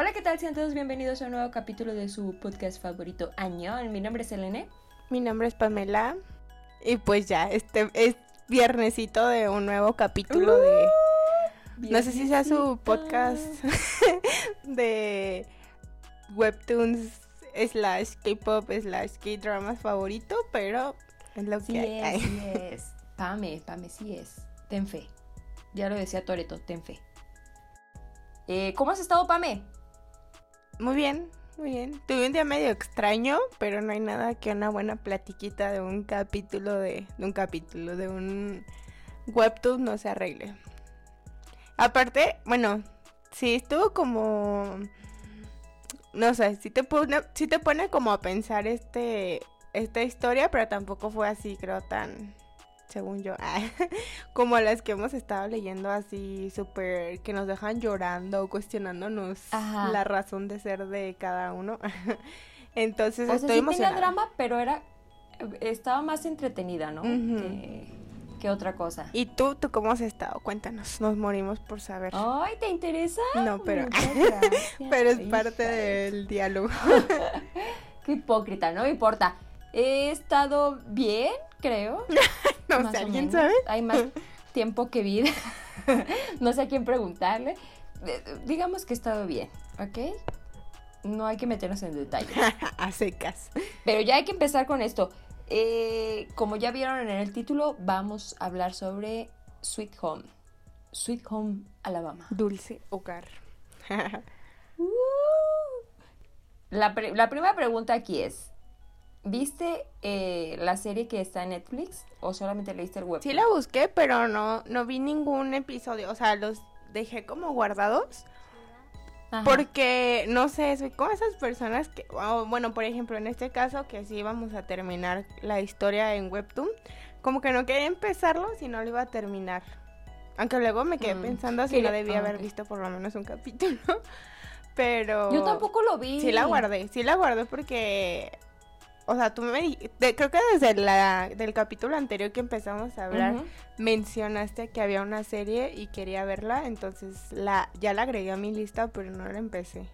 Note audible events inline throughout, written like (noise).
Hola, ¿qué tal? Sean todos bienvenidos a un nuevo capítulo de su podcast favorito, Añón. Mi nombre es Elene. Mi nombre es Pamela. Y pues ya, este es viernesito de un nuevo capítulo de... Uh, No sé si sea su podcast (laughs) de webtoons slash K-pop slash K-dramas favorito, pero es lo Sí que es, hay. sí es. Pame, Pame, sí es. Ten fe. Ya lo decía Toreto, ten fe. Eh, ¿Cómo has estado, Pame? Muy bien, muy bien. Tuve un día medio extraño, pero no hay nada que una buena platiquita de un capítulo de, de un capítulo, de un webtoon no se arregle. Aparte, bueno, sí estuvo como no sé, sí te pone, sí te pone como a pensar este esta historia, pero tampoco fue así, creo tan según yo, (laughs) como las que hemos estado leyendo así súper que nos dejan llorando, cuestionándonos Ajá. la razón de ser de cada uno. (laughs) Entonces O sea, estoy sí emocionada. tenía drama, pero era estaba más entretenida, ¿no? Que, que otra cosa. ¿Y tú, tú cómo has estado? Cuéntanos, nos morimos por saber. Ay, ¿te interesa? no, pero (laughs) pero es parte de- del diálogo. Qué hipócrita, no me importa. He estado bien, creo. (laughs) no más sé, ¿alguien menos. sabe? Hay más (laughs) tiempo que vida. (laughs) no sé a quién preguntarle. Eh, Digamos que he estado bien, ¿ok? No hay que meternos en detalles. a secas. Pero ya hay que empezar con esto. Eh, como ya vieron en el título, vamos a hablar sobre Sweet Home. Sweet Home, Alabama. Dulce hogar. Uh. La, pre- la primera pregunta aquí es, ¿viste eh, la serie que está en Netflix o solamente leíste el web? sí la busqué, pero no, no vi ningún episodio. O sea, los dejé como guardados. Ajá. Porque, no sé, soy como esas personas que, bueno, por ejemplo, en este caso, que sí íbamos a terminar la historia en Webtoon, como que no quería empezarlo si no lo iba a terminar. Aunque luego me quedé Mm, pensando si no debía haber visto por lo menos un capítulo. (laughs) Pero... Yo tampoco lo vi. Sí la guardé, sí la guardé porque... O sea, tú me de- creo que desde la, del capítulo anterior que empezamos a hablar, mencionaste que había una serie y quería verla, entonces la ya la agregué a mi lista, pero no la empecé.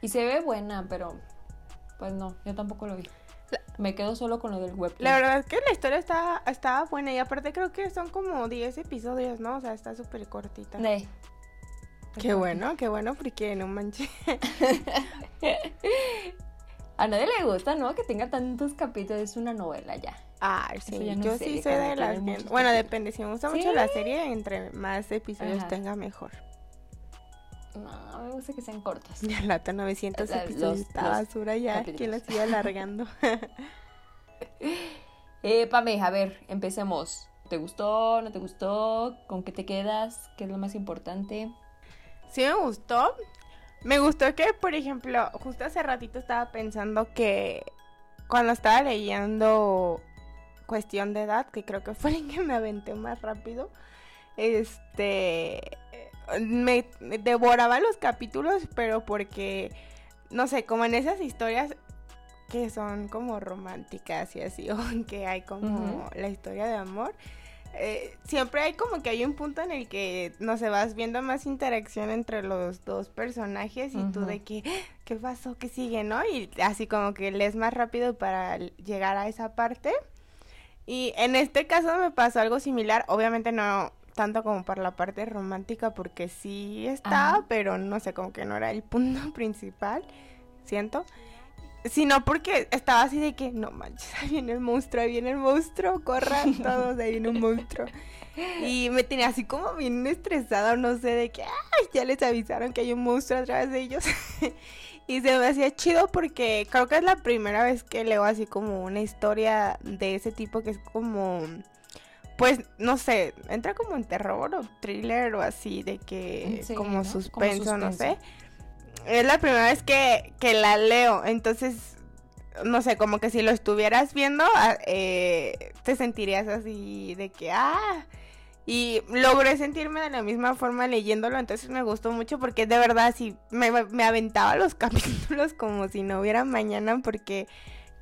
Y se ve buena, pero pues no, yo tampoco lo vi. La- Me quedo solo con lo del web. La verdad es que la historia está, estaba buena y aparte creo que son como 10 episodios, ¿no? O sea, está súper cortita. De. Qué bueno, qué bueno, porque no manches. (laughs) A nadie le gusta, ¿no? Que tenga tantos capítulos, es una novela ya. Ah, sí, ya no yo sí que soy de las que... Bueno, depende, si me gusta mucho la serie, entre más episodios Ajá. tenga mejor. No, me gusta que sean cortos. Ya lata 900 La- episodios, los- los basura ya, ¿quién la sigue (laughs) alargando? (laughs) Eh, Pame, a ver, empecemos. ¿Te gustó? ¿No te gustó? ¿Con qué te quedas? ¿Qué es lo más importante? Sí me gustó. Me gustó que, por ejemplo, justo hace ratito estaba pensando que cuando estaba leyendo Cuestión de Edad, que creo que fue (laughs) el que me aventé más rápido, este, me me devoraba los capítulos, pero porque, no sé, como en esas historias que son como románticas y así, (laughs) o que hay como la historia de amor, eh, siempre hay como que hay un punto en el que, no sé, vas viendo más interacción entre los dos personajes y tú Ujú. de que, "Ah, ¿qué pasó? ¿Qué sigue? ¿No? Y así como que lees más rápido para llegar a esa parte. Y en este caso me pasó algo similar, obviamente no tanto como por la parte romántica porque sí estaba, Ajá. pero no sé, como que no era el punto (laughs) principal, siento. Sino porque estaba así de que, no manches, ahí viene el monstruo, ahí viene el monstruo, corran (laughs) todos, ahí viene un monstruo. Y me tenía así como bien estresada, no sé, de que, ay, ya les avisaron que hay un monstruo atrás de ellos. (laughs) y se me hacía chido porque creo que es la primera vez que leo así como una historia de ese tipo que es como, pues, no sé, entra como en terror o thriller o así, de que Sí, como, ¿no? Como suspenso, no sé. Es la primera vez que, que la leo, entonces, no sé, como que si lo estuvieras viendo, ah, eh, te sentirías así de que, ah, y logré sentirme de la misma forma leyéndolo, entonces me gustó mucho porque de verdad sí, me, me aventaba los (laughs) capítulos como si no hubiera mañana porque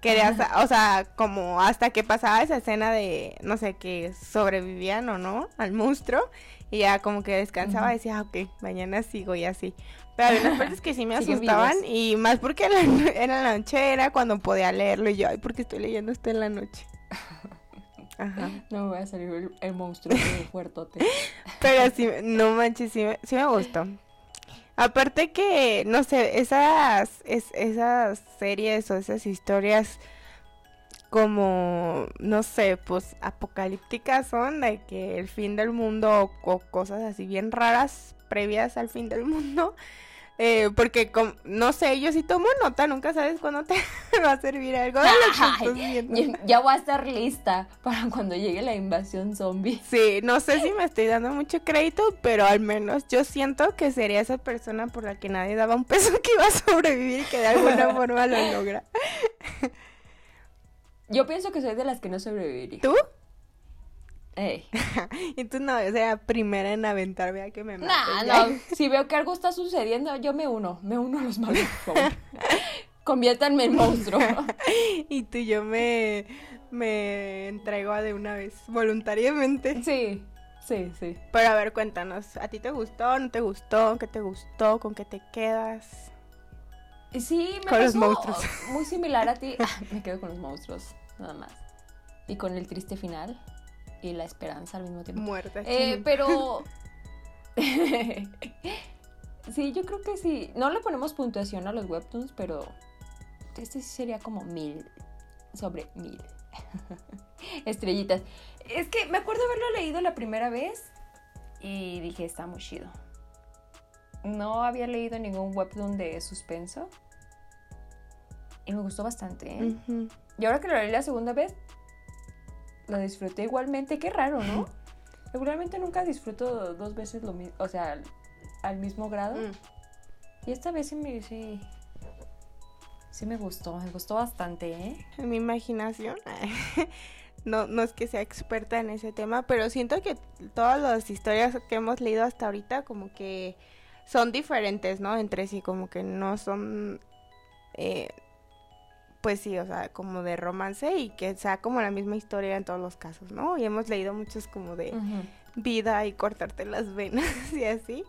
quería, o sea, como hasta que pasaba esa escena de, no sé, que sobrevivían o no al monstruo Y ya como que descansaba y decía, "Ah, ok, mañana sigo y así. Pero había unas (laughs) partes que sí me asustaban y más porque en (laughs) la, noche era cuando podía leerlo y yo, ay, porque estoy leyendo esto en la noche. (laughs) Ajá. No me voy a salir el, el monstruo fuertote. Pero sí, no manches, sí me, sí me gustó. Aparte que, no sé, esas, es- esas series o esas historias como, no sé, pues apocalípticas son de que el fin del mundo o, o cosas así bien raras previas al fin del mundo. Eh, porque, no sé, yo sí tomo nota, nunca sabes cuándo te (laughs) va a servir algo de lo que estás Ay, viendo. ya- ya voy a estar lista para cuando llegue la invasión zombie. Sí, no sé si me estoy dando mucho crédito, pero al menos yo siento que sería esa persona por la que nadie daba un peso (laughs) que iba a sobrevivir y que de alguna (laughs) forma lo logra. Yo pienso que soy de las que no sobreviviría. ¿Tú? Ey. (laughs) Y tú no, o sea, primera en aventarme a que me. Nah, no. Si veo que algo está sucediendo, yo me uno. Me uno a los malos, por favor. (laughs) Conviértanme en monstruo. (laughs) Y tú yo me, me entrego de una vez, voluntariamente. Sí, sí, sí. Pero a ver, cuéntanos, ¿a ti te gustó, no te gustó, qué te gustó, con qué te quedas? Sí, me Con los monstruos. muy similar a ti. Ah, me quedo con los monstruos, nada más. Y con el triste final y la esperanza al mismo tiempo. Muerta. Eh, pero... (laughs) (laughs) sí, yo creo que sí. No le ponemos puntuación a los webtoons, pero este sí sería como mil sobre mil. (laughs) Estrellitas. Es que me acuerdo haberlo leído la primera vez y dije, está muy chido. No había leído ningún webtoon de suspenso. Y me gustó bastante. ¿eh? Y ahora que lo leí la segunda vez, lo disfruté igualmente. Qué raro, ¿no? Regularmente nunca disfruto dos veces lo mismo, o sea, al, al mismo grado. Mm. Y esta vez sí me, sí, sí me gustó, me gustó bastante, ¿eh? En mi imaginación, (laughs) no, no es que sea experta en ese tema, pero siento que todas las historias que hemos leído hasta ahorita como que son diferentes, ¿no? Entre sí, como que no son, eh, pues sí, o sea, como de romance y que sea como la misma historia en todos los casos, ¿no? Y hemos leído muchos como de vida y cortarte las venas (laughs) y así.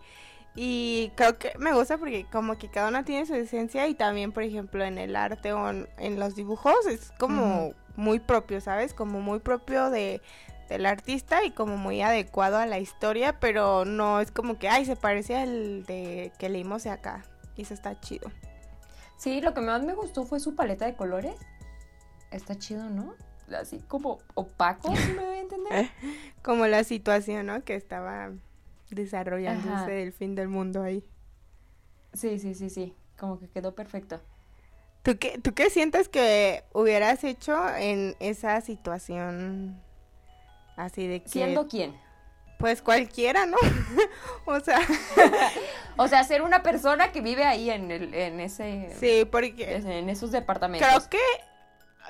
Y creo que me gusta porque como que cada una tiene su esencia y también, por ejemplo, en el arte o en, los dibujos es como muy propio, ¿sabes? Como muy propio de del artista y como muy adecuado a la historia, pero no es como que, ay, se parece al de que leímos de acá. Y eso está chido. Sí, lo que más me gustó fue su paleta de colores. Está chido, ¿no? Así como opaco, si me voy a entender. (laughs) Como la situación, ¿no? Que estaba desarrollándose Ajá. del fin del mundo ahí. Sí, sí, sí, sí. Como que quedó perfecto. ¿Tú qué, ¿Tú qué sientes que hubieras hecho en esa situación así de que... ¿Siendo quién? Pues cualquiera, ¿no? (laughs) o sea, (laughs) O sea, ser una persona que vive ahí en, el, en ese... sí, porque En esos departamentos. creo que...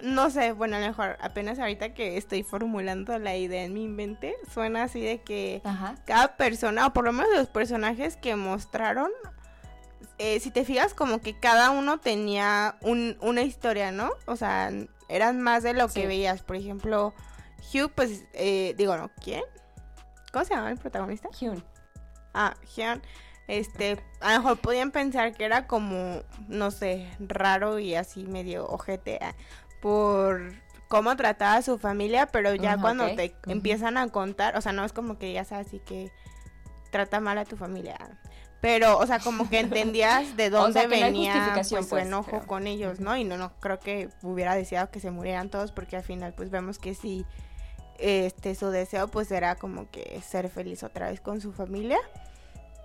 No sé, bueno, a lo mejor apenas ahorita que estoy formulando la idea en mi mente, suena así de que Ajá. cada persona, o por lo menos los personajes que mostraron, eh, si te fijas, como que cada uno tenía un- una historia, ¿no? O sea, eran más de lo que veías. Por ejemplo, Hugh, pues, eh, digo, ¿no? ¿Quién? ¿Cómo se llama el protagonista? Hyun. Ah, Hyun. Este, a lo mejor podían pensar que era como, no sé, raro y así medio ojete ah, por cómo trataba a su familia, pero ya cuando te empiezan a contar, o sea, no es como que ya sabes así que trata mal a tu familia, pero, o sea, como que entendías de (laughs) dónde sea, no hay venía justificación, pues, su pues, enojo pero- con ellos. ¿no? Y no, no creo que hubiera deseado que se murieran todos porque al final pues vemos que sí este su deseo pues era como que ser feliz otra vez con su familia.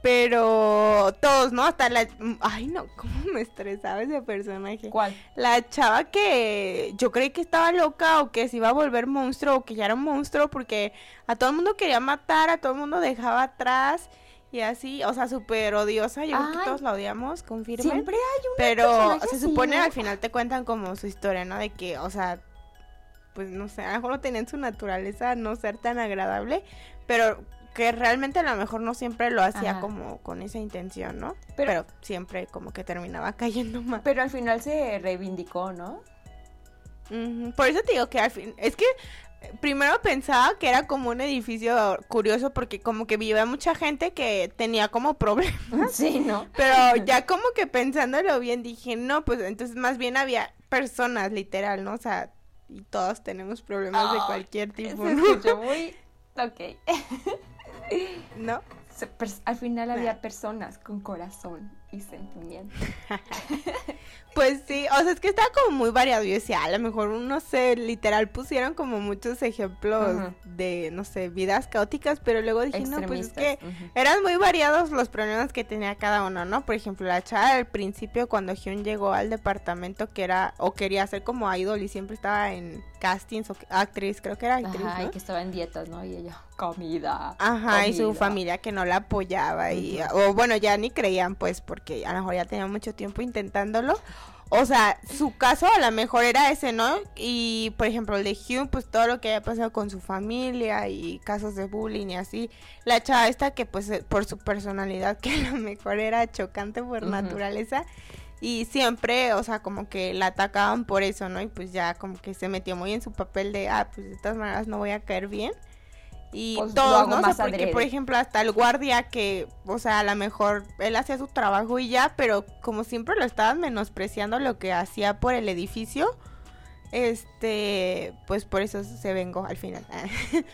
Pero todos, ¿no? Hasta la ay no, (laughs) cómo me estresaba ese personaje. ¿Cuál? La chava que yo creí que estaba loca o que se iba a volver monstruo o que ya era un monstruo porque a todo el mundo quería matar, a todo el mundo dejaba atrás y así, o sea, súper odiosa. Yo creo que Ay. todos la odiamos, confirmen. Siempre hay un Pero se supone al final te cuentan como su historia, ¿no? De que, o sea, pues no sé, a lo mejor no tenían su naturaleza no ser tan agradable, pero que realmente a lo mejor no siempre lo hacía Ajá. como con esa intención, ¿no? Pero- Pero, siempre como que terminaba (laughs) cayendo mal. Pero al final se reivindicó, ¿no? Por eso te digo que al fin, es que primero pensaba que era como un edificio curioso porque como que vivía mucha gente que tenía como (laughs) problemas. Sí, ¿no? Pero (laughs) ya como que pensándolo bien dije, no, pues entonces más bien había personas, literal, ¿no? O sea, y todos tenemos problemas de cualquier tipo, Se ¿no? escuchó (laughs) muy... Ok. ¿No? Al final había personas con corazón y sentimiento. (laughs) Pues sí, o sea, es que está como muy variado. Yo decía, a lo mejor, no sé, literal pusieron como muchos ejemplos de, no sé, vidas caóticas, pero luego dije, no, pues es que eran muy variados los problemas que tenía cada uno, ¿no? Por ejemplo, la chava al principio cuando Hyun llegó al departamento que era, o quería ser como idol y siempre estaba en castings o actriz, creo que era actriz, Ajá, y que estaba en dietas, ¿no? Y ella, comida. Ajá, y su familia que no la apoyaba y, o bueno, ya ni creían pues porque a lo mejor ya tenía mucho tiempo intentándolo. O sea, su caso a lo mejor era ese, ¿no? Y por ejemplo, el de Hugh, pues todo lo que había pasado con su familia y casos de bullying y así. La chava esta que pues eh, por su personalidad (laughs) que a lo mejor era chocante por naturaleza. Y siempre, o sea, como que la atacaban por eso, ¿no? Y pues ya como que se metió muy en su papel de, ah, pues de todas maneras no voy a caer bien. Y Pues, todos, ¿no? O sea, más porque, adrede. por ejemplo, hasta el guardia que, o sea, a lo mejor él hacía su trabajo y ya, pero como siempre lo estaban menospreciando lo que hacía por el edificio, este, pues por eso se vengó al final. (laughs)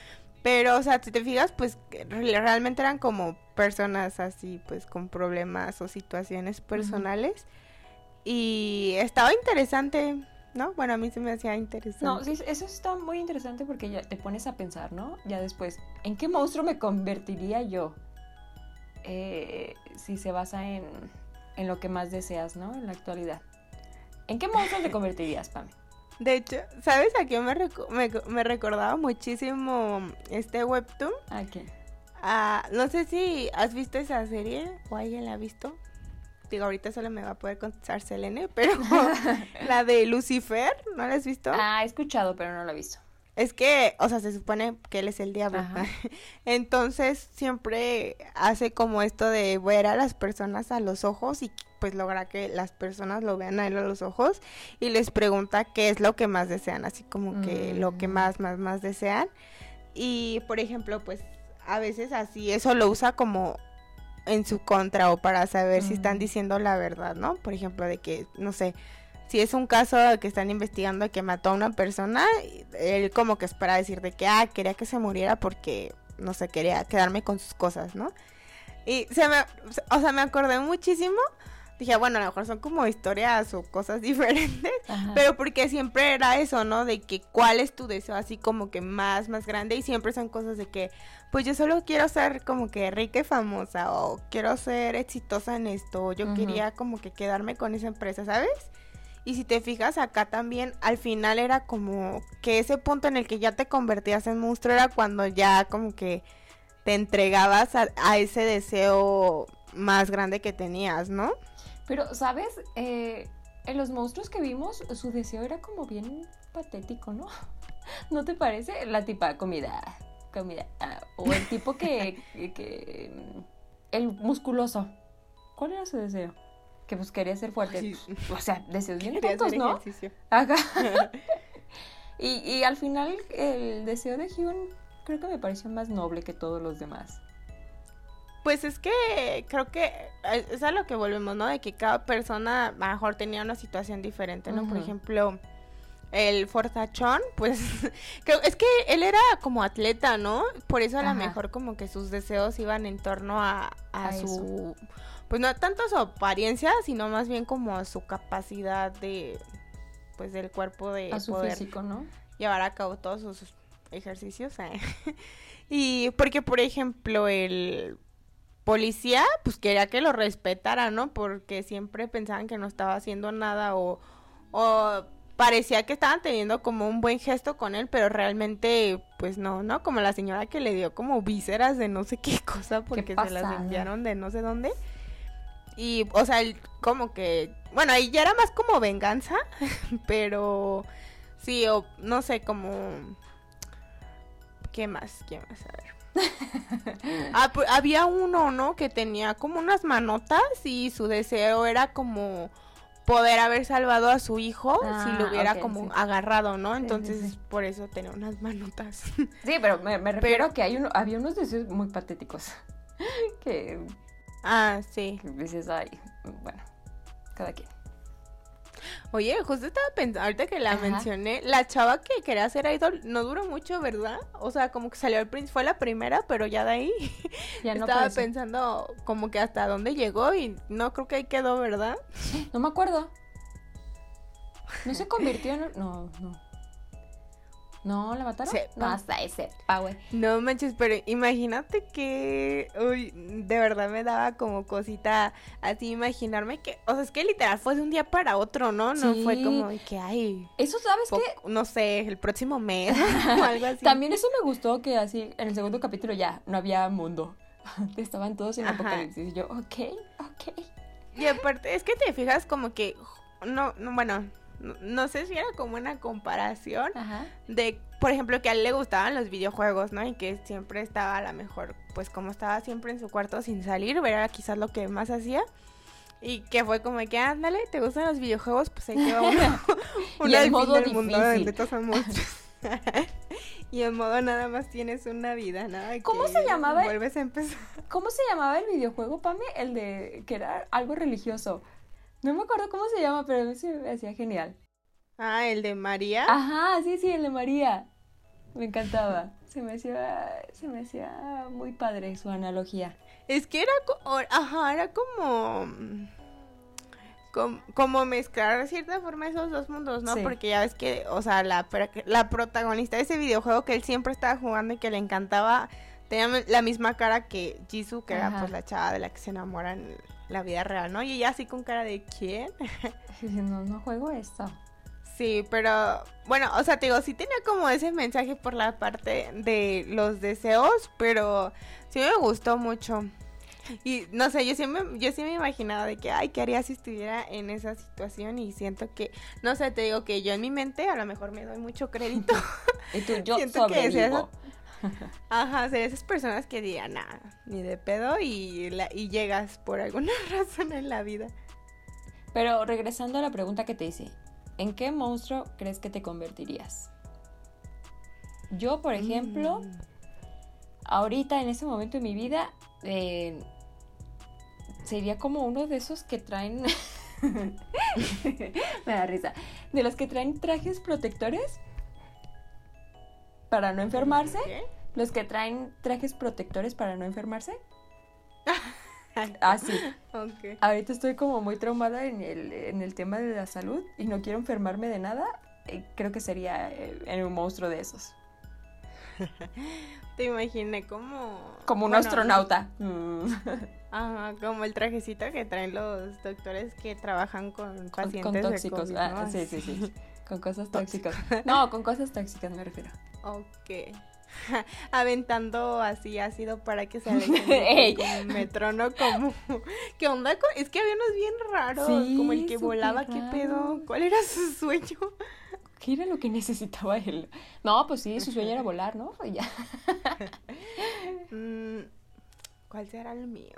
Pero, o sea, si te fijas, pues realmente eran como personas así, pues con problemas o situaciones personales. Y estaba interesante, ¿no? Bueno, a mí se me hacía interesante. No, sí, eso está muy interesante porque ya te pones a pensar, ¿no? Ya después, ¿en qué monstruo me convertiría yo? Eh, si se basa en, en lo que más deseas, ¿no? En la actualidad. ¿En qué monstruo te convertirías, Pame? De hecho, ¿sabes a quién me, reco- me, me recordaba muchísimo este webtoon? ¿A qué? Ah, no sé si has visto esa serie o alguien la ha visto. Digo, ahorita solo me va a poder contestar Selene, pero (laughs) la de Lucifer, ¿no la has visto? Ah, he escuchado, pero no lo he visto. Es que, o sea, se supone que él es el diablo. Ajá. (laughs) Entonces, siempre hace como esto de ver a las personas a los ojos y pues logra que las personas lo vean a él a los ojos y les pregunta qué es lo que más desean, así como que lo que Mm. más, más, más desean. Y, por ejemplo, pues a veces así, eso lo usa como en su contra o para saber si están diciendo la verdad, ¿no? Por ejemplo, de que, no sé, si es un caso que están investigando que mató a una persona, él como que espera decir de que, ah, quería que se muriera porque, no sé, quería quedarme con sus cosas, ¿no? Y se me, o sea, me acordé muchísimo. Dije, bueno, a lo mejor son como historias o cosas (laughs) diferentes, Ajá. pero porque siempre era eso, ¿no? De que cuál es tu deseo así como que más, más grande y siempre son cosas de que, pues yo solo quiero ser como que rica y famosa o quiero ser exitosa en esto, o yo quería como que quedarme con esa empresa, ¿sabes? Y si te fijas acá también, al final era como que ese punto en el que ya te convertías en monstruo era cuando ya como que te entregabas a, a ese deseo más grande que tenías, ¿no? Pero, ¿sabes? Eh, en los monstruos que vimos, su deseo era como bien patético, ¿no? (laughs) ¿No te parece? La tipa comida, comida. ah, o el tipo que, que- El musculoso. ¿Cuál era su deseo? Que pues quería ser fuerte. Sí. O sea, deseos bien tontos, ¿no? ejercicio. Ajá. (laughs) y, y al final el deseo de Hyun creo que me pareció más noble que todos los demás. Pues es que creo que eh, es a lo que volvemos, ¿no? De que cada persona a lo mejor tenía una situación diferente, ¿no? Por ejemplo, el Forzachón, pues (laughs) creo es que él era como atleta, ¿no? Por eso a lo mejor como que sus deseos iban en torno a, a A su pues no tanto a su apariencia, sino más bien como a su capacidad de pues del cuerpo de A su poder físico, ¿no? llevar a cabo todos sus ejercicios. eh. (laughs) y porque, por ejemplo, el policía, pues quería que lo respetara, ¿no? Porque siempre pensaban que no estaba haciendo nada o, o parecía que estaban teniendo como un buen gesto con él, pero realmente, pues no, ¿no? Como la señora que le dio como vísceras de no sé qué (laughs) cosa porque se las enviaron de no sé dónde. Y, o sea, él como que, bueno, ahí ya era más como venganza, (laughs) pero sí, o no sé, como... ¿Qué más? ¿Qué más? A ver. (laughs) Ah, pues, había uno, ¿no? Que tenía como unas manotas y su deseo era como poder haber salvado a su hijo si lo Ah, hubiera como sí. agarrado, ¿no? Entonces, sí. por eso tenía unas manotas. (laughs) Sí, pero me, me refiero a que hay uno, había unos deseos muy patéticos. (laughs) que, ah, sí. que dices, ay, bueno, cada quien. Oye, justo estaba pensando, ahorita que la Ajá. mencioné, la chava que quería ser idol no duró mucho, ¿verdad? O sea, como que salió al principio, fue la primera, pero ya de ahí (laughs) Ya (laughs) no estaba pensando como que hasta dónde llegó y no creo que ahí quedó, ¿verdad? No me acuerdo. (laughs) ¿No se convirtió en.? No, no. ¿No la mataron? No, hasta ese güey. No manches, pero imagínate que, uy, de verdad me daba como cosita así imaginarme que, o sea, es que literal fue de un día para otro, ¿no? No fue como que, ay, Eso, ¿sabes qué? no sé, el próximo mes (laughs) o algo así. También eso me gustó que así, en el segundo capítulo ya no había mundo. (laughs) Estaban todos en Ajá. apocalipsis. Y yo, ok, ok. Y aparte, es que te fijas como que, no, no bueno, no, no sé si era como una comparación Ajá. de, por ejemplo, que a él le gustaban los videojuegos, ¿no? Y que siempre estaba a la mejor, pues como estaba siempre en su cuarto sin salir, era quizás lo que más hacía. Y que fue como que, ándale, ¿te gustan los videojuegos? Pues ahí te va uno, uno (laughs) (laughs) Y el modo del mundo (laughs) y en modo nada más tienes una vida, nada de ¿Cómo se llamaba? Vuelves a empezar. ¿Cómo se llamaba el videojuego, Pame? El de que era algo religioso. No me acuerdo cómo se llama, pero a mí se me hacía genial. Ah, el de María. Ajá, sí, sí, el de María. Me encantaba. Se me hacía, se me hacía muy padre su analogía. Es que era, ajá, era como, com- como mezclar de cierta forma esos dos mundos, ¿no? Sí. Porque ya ves que, o sea, la, la protagonista de ese videojuego que él siempre estaba jugando y que le encantaba, tenía la misma cara que Jisoo, que era pues la chava de la que se enamora en la vida real, ¿no? Y ella así con cara de ¿quién? (laughs) No, no juego esto. Sí, pero bueno, o sea, te digo, sí tenía como ese mensaje por la parte de los deseos, pero sí me gustó mucho. Y no sé, yo siempre, yo sí me imaginaba de que, ay, ¿qué haría si estuviera en esa situación? Y siento que, no sé, te digo que yo en mi mente a lo mejor me doy mucho crédito. (laughs) Y tú, yo (laughs) Siento que sobrevivo. Ajá, ser esas personas que digan, nada, ni de pedo y, la, y llegas por alguna (laughs) razón en la vida. Pero regresando a la pregunta que te hice, ¿en qué monstruo crees que te convertirías? Yo, por ejemplo, Mm. ahorita en ese momento de mi vida, eh, sería como uno de esos que traen... (laughs) Me da risa. De los que traen trajes protectores para no enfermarse. ¿Qué? Los que traen trajes protectores para no enfermarse. (laughs) Así. ok. Ahorita estoy como muy traumada en el, en el tema de la salud y no quiero enfermarme de nada. Eh, Creo que sería eh, en un monstruo de esos. (laughs) Te imaginé como... Como un bueno, astronauta. Mm. (laughs) Ajá, como el trajecito que traen los doctores que trabajan con pacientes con tóxicos. COVID, Ah, sí, sí, sí. Con cosas tóxicas. No, con cosas tóxicas me refiero. Ok. (laughs) Aventando así ácido para que se alejen un (laughs) metro, ¿no? Como... ¿Qué onda? con- Es que había unos bien raros, Sí, como el que volaba, ¿qué pedo? ¿Cuál era su sueño? (laughs) ¿Qué era lo que necesitaba él? No, pues sí, su sueño era volar, ¿no? Ya. Mm, ¿Cuál será el mío?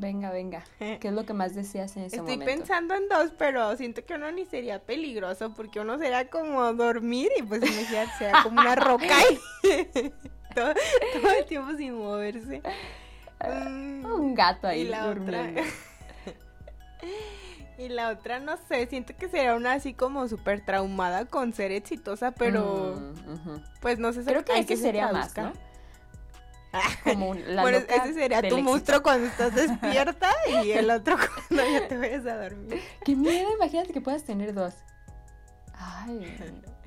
Venga, venga. ¿Qué es lo que más deseas en ese Estoy momento? pensando en dos, pero siento que uno ni sería peligroso porque uno será como dormir y pues imagínate, será como una roca y (laughs) todo, todo el tiempo sin moverse. Mm, Un gato ahí y la otra. durmiendo. (laughs) y la otra, no sé, siento que será una así como súper traumada con ser exitosa, pero Mm, pues no sé Creo que qué se sería más. Como un- la bueno, ese sería tu monstruo cuando estás despierta y (laughs) el otro cuando ya te vayas a dormir. Qué miedo, imagínate que puedas tener dos. Ay,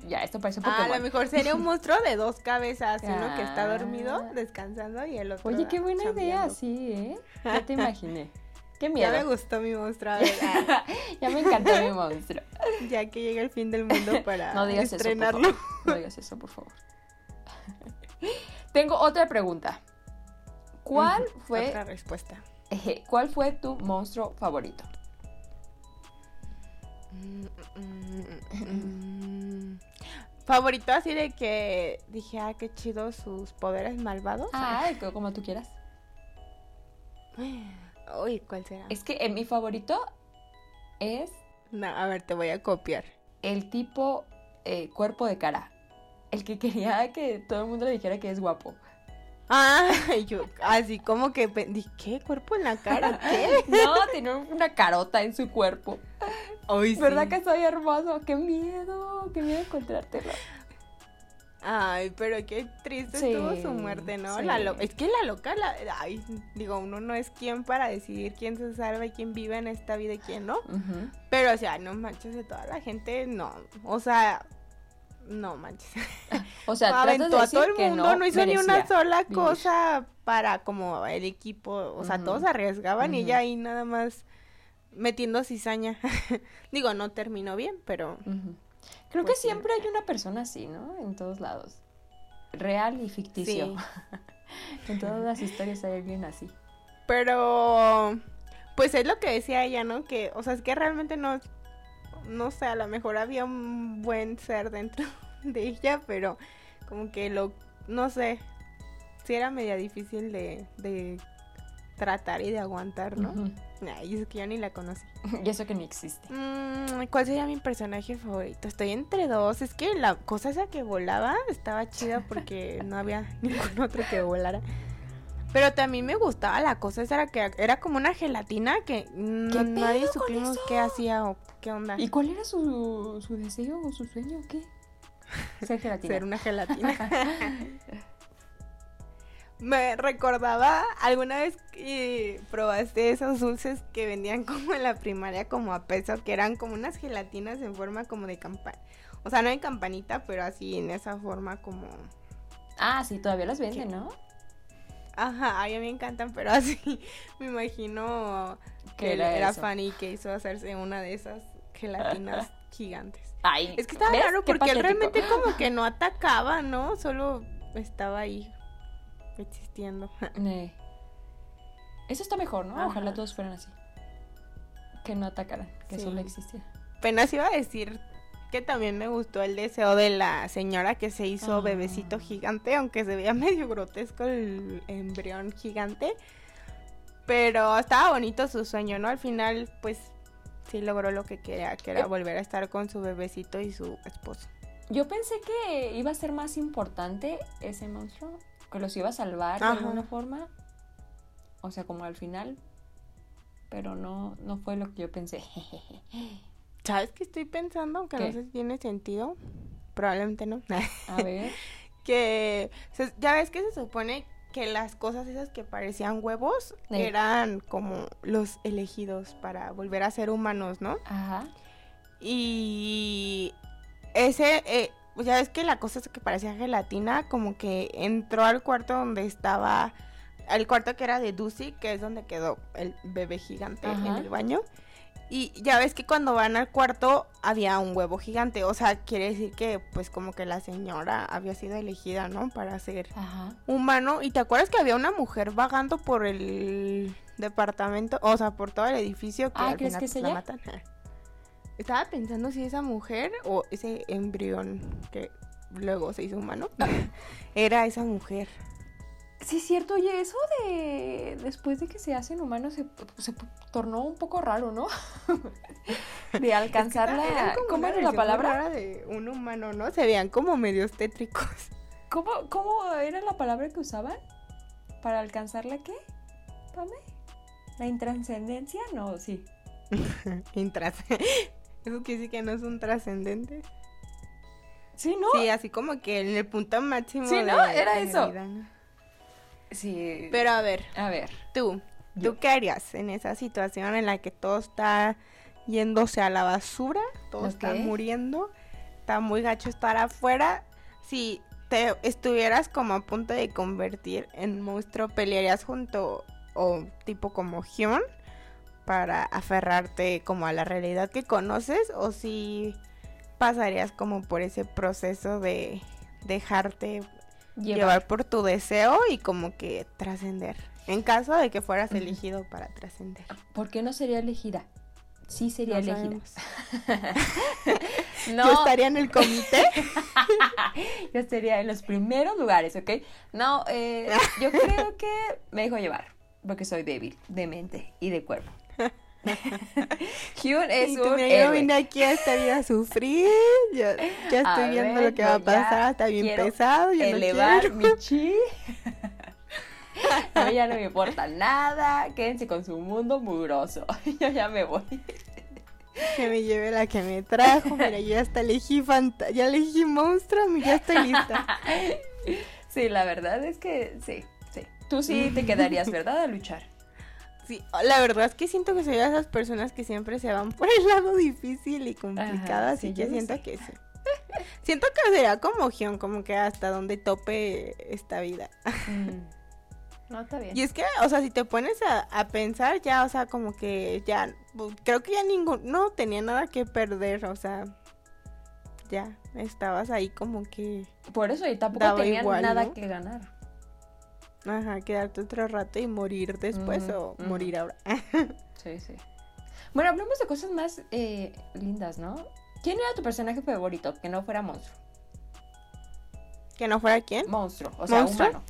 ya, esto parece un Ah, a lo mejor sería un monstruo de dos cabezas, uno que está dormido, descansando y el otro Oye, qué buena idea, chambeando. sí, ¿eh? Ya te imaginé. Qué Ya miedo. me gustó mi monstruo, a (laughs) ver, ah, ya me encantó mi monstruo. ya que llega el fin del mundo (laughs) para No digas eso, por estrenarlo. favor. No digas eso, por favor. Tengo otra pregunta. ¿Cuál fue, Otra respuesta. ¿Cuál fue tu monstruo favorito? Mm, mm, mm. Favorito así de que dije, ah, qué chido sus poderes malvados. Ay, (laughs) co- como tú quieras. Uy, ¿cuál será? Es que eh, mi favorito es No, a ver, te voy a copiar. El tipo eh, cuerpo de cara. El que quería que todo el mundo le dijera que es guapo. Ah, (laughs) yo así como que ¿qué? ¿Cuerpo en la cara? ¿Qué? (laughs) No, tenía una carota en su cuerpo. Ay, ¿Verdad sí. que soy hermoso? ¡Qué miedo! ¡Qué miedo encontrártelo! Ay, pero qué triste Sí, estuvo su muerte, ¿no? sí. La lo- Es que la loca, la... ay, digo, uno no es quien para decidir quién se salva y quién vive en esta vida y quién no. Pero, o sea, no manches de toda la gente, no. O sea, no manches. (laughs) O sea, (laughs) Aventó a todo el mundo, no, hizo ni una sola vivir. cosa para como el equipo. O sea, todos arriesgaban y ella ahí nada más metiendo cizaña. (laughs) digo, no terminó bien, pero... Creo Pues que sí. siempre hay una persona así, ¿no? En todos lados. Real y ficticio. Sí. en todas las historias hay alguien así. Pero, pues es lo que decía ella, ¿no? Que, o sea, es que realmente no, no sé, a lo mejor había un buen ser dentro (laughs) de ella, pero como que lo, no sé, sí era media difícil de, de tratar y de aguantar, ¿no? Ujú. Ay, es que yo ni la conocí. y eso que no existe. Mm, ¿Cuál sería mi personaje favorito? Estoy entre dos. Es que la cosa esa que volaba estaba chida porque no había (laughs) ningún otro que volara. Pero también me gustaba la cosa esa era que era como una gelatina que mm, ¿Qué nadie supimos qué hacía o qué onda. ¿Y cuál era su, su deseo o su sueño o qué? (laughs) Ser gelatina. Ser una gelatina. (laughs) Me recordaba alguna vez que probaste esos dulces que vendían (laughs) como en la primaria como a peso, que eran como unas gelatinas en forma como de campana. O sea, no en campanita, pero así en esa forma como... Ah, sí, todavía los venden, ¿no? Ajá, a mí me encantan, pero (laughs) así me imagino que ¿Qué él era era fan y que hizo hacerse una de esas gelatinas (laughs) gigantes. Ay, Es que estaba ¿ves? raro porque él realmente como que (laughs) no atacaba, ¿no? Solo estaba ahí existiendo. Eh, Eso está mejor, ¿no? Ajá. Ojalá todos fueran así. Que no atacaran, que Sí. solo existiera. Apenas iba a decir que también me gustó el deseo de la señora que se hizo Ah. bebecito gigante, aunque se veía (laughs) medio grotesco el embrión gigante. Pero estaba bonito su sueño, ¿no? Al final, pues sí logró lo que quería, que era Eh. volver a estar con su bebecito y su esposo. Yo pensé que iba a ser más importante ese monstruo, que los iba a salvar de alguna forma. O sea, como al final. Pero no, no fue lo que yo pensé. (laughs) ¿Sabes qué estoy pensando? Aunque ¿Qué? no sé si tiene sentido. Probablemente no. A (laughs) ver. que ya ves que se supone que las cosas esas que parecían huevos Sí. eran como los elegidos para volver a ser humanos, ¿no? Ajá. Y ese, eh, ya ves que la cosa esa que parecía gelatina como que entró al cuarto donde estaba, el cuarto que era de Ducy, que es donde quedó el bebé gigante en el baño. Y ya ves que cuando van al cuarto había un huevo gigante, o sea, quiere decir que pues como que la señora había sido elegida, ¿no? Para ser Ajá. humano. ¿Y te acuerdas que había una mujer vagando por el departamento? O sea, por todo el edificio que Ah, al ¿crees final, que es pues, la matan. Estaba pensando si esa mujer o ese embrión que luego se hizo humano (laughs) era esa mujer. Sí, es cierto. Oye, eso de después de que se hacen humanos se, se tornó un poco raro, ¿no? (laughs) de alcanzar la... como ¿Cómo era la palabra? de un humano, ¿no? Se veían como medios tétricos. ¿Cómo, ¿Cómo era la palabra que usaban? ¿Para alcanzar la qué? ¿Pame? ¿La intrascendencia? No, sí. (laughs) Eso quiere decir que no son trascendentes. Sí, ¿no? Sí, así como que en el punto máximo. Sí, ¿no? de- Era de eso. vida, ¿no? Sí. Pero a ver, A ver. tú, Yo. ¿tú qué harías en esa situación en la que todo está yéndose a la basura? Todo está muriendo. Está muy gacho estar afuera. Si te estuvieras como a punto de convertir en monstruo, ¿pelearías junto o tipo como Hyun para aferrarte como a la realidad que conoces? ¿O si pasarías como por ese proceso de dejarte Llevar. llevar por tu deseo y como que trascender. En caso de que fueras elegido para trascender. ¿Por qué no sería elegida? Sí sería No elegida. (laughs) No, Yo estaría en el comité. (laughs) yo estaría en los primeros lugares, ¿ok? No, eh, yo creo que me dejo llevar, porque soy débil de mente y de cuerpo. (laughs) (laughs) Hyun es Y tú, un mira, yo vine aquí a esta vida a sufrir. Ya, ya A estoy viendo ver, lo que va a yo pasar. Está bien pesado. Yo no elevar quiero. mi chi. (laughs) A mí ya no me importa nada. Quédense con su mundo mugroso. (laughs) Yo ya me voy. Que me lleve la que me trajo. Mira, yo ya hasta elegí fanta ya elegí monstruo. Ya estoy lista. Sí, la verdad es que sí, sí. Tú sí te quedarías, ¿verdad? A luchar. Sí, la verdad es que siento que soy de esas personas que siempre se van por el lado difícil y complicado, Ajá, así sí, que siento sé. que sí. Siento que sería como Gion, como que hasta donde tope esta vida. Mm. No, está bien. Y es que, o sea, si te pones a, a pensar ya, o sea, como que ya, bu- creo que ya ningún, no tenía nada que perder, o sea, ya, estabas ahí como que, Por eso, y tampoco igual, nada ¿no? que ganar. Ajá, quedarte otro rato y morir después o morir ahora. (laughs) Sí, sí. Bueno, hablemos de cosas más eh, lindas, ¿no? ¿Quién era tu personaje favorito que no fuera monstruo? que no fuera quién. Monstruo, o sea, ¿Monstruo? humano.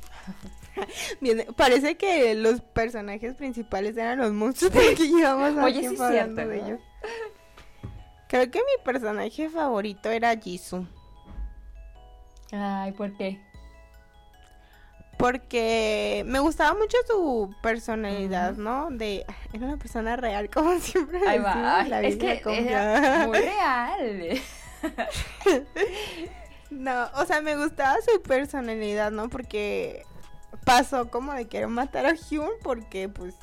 (laughs) Bien, parece que los personajes principales eran los monstruos porque llevamos más Oye, sí hablando cierto, de ¿no? ellos. Creo que mi personaje favorito era Jisoo. Ay, ¿por qué? Porque me gustaba mucho su personalidad. ¿no? De era una persona real, (laughs) como siempre Ahí decimos, va. La es que era muy (laughs) real. No, o sea, me gustaba su personalidad, ¿no? Porque pasó como de querer matar a Hyun porque, pues,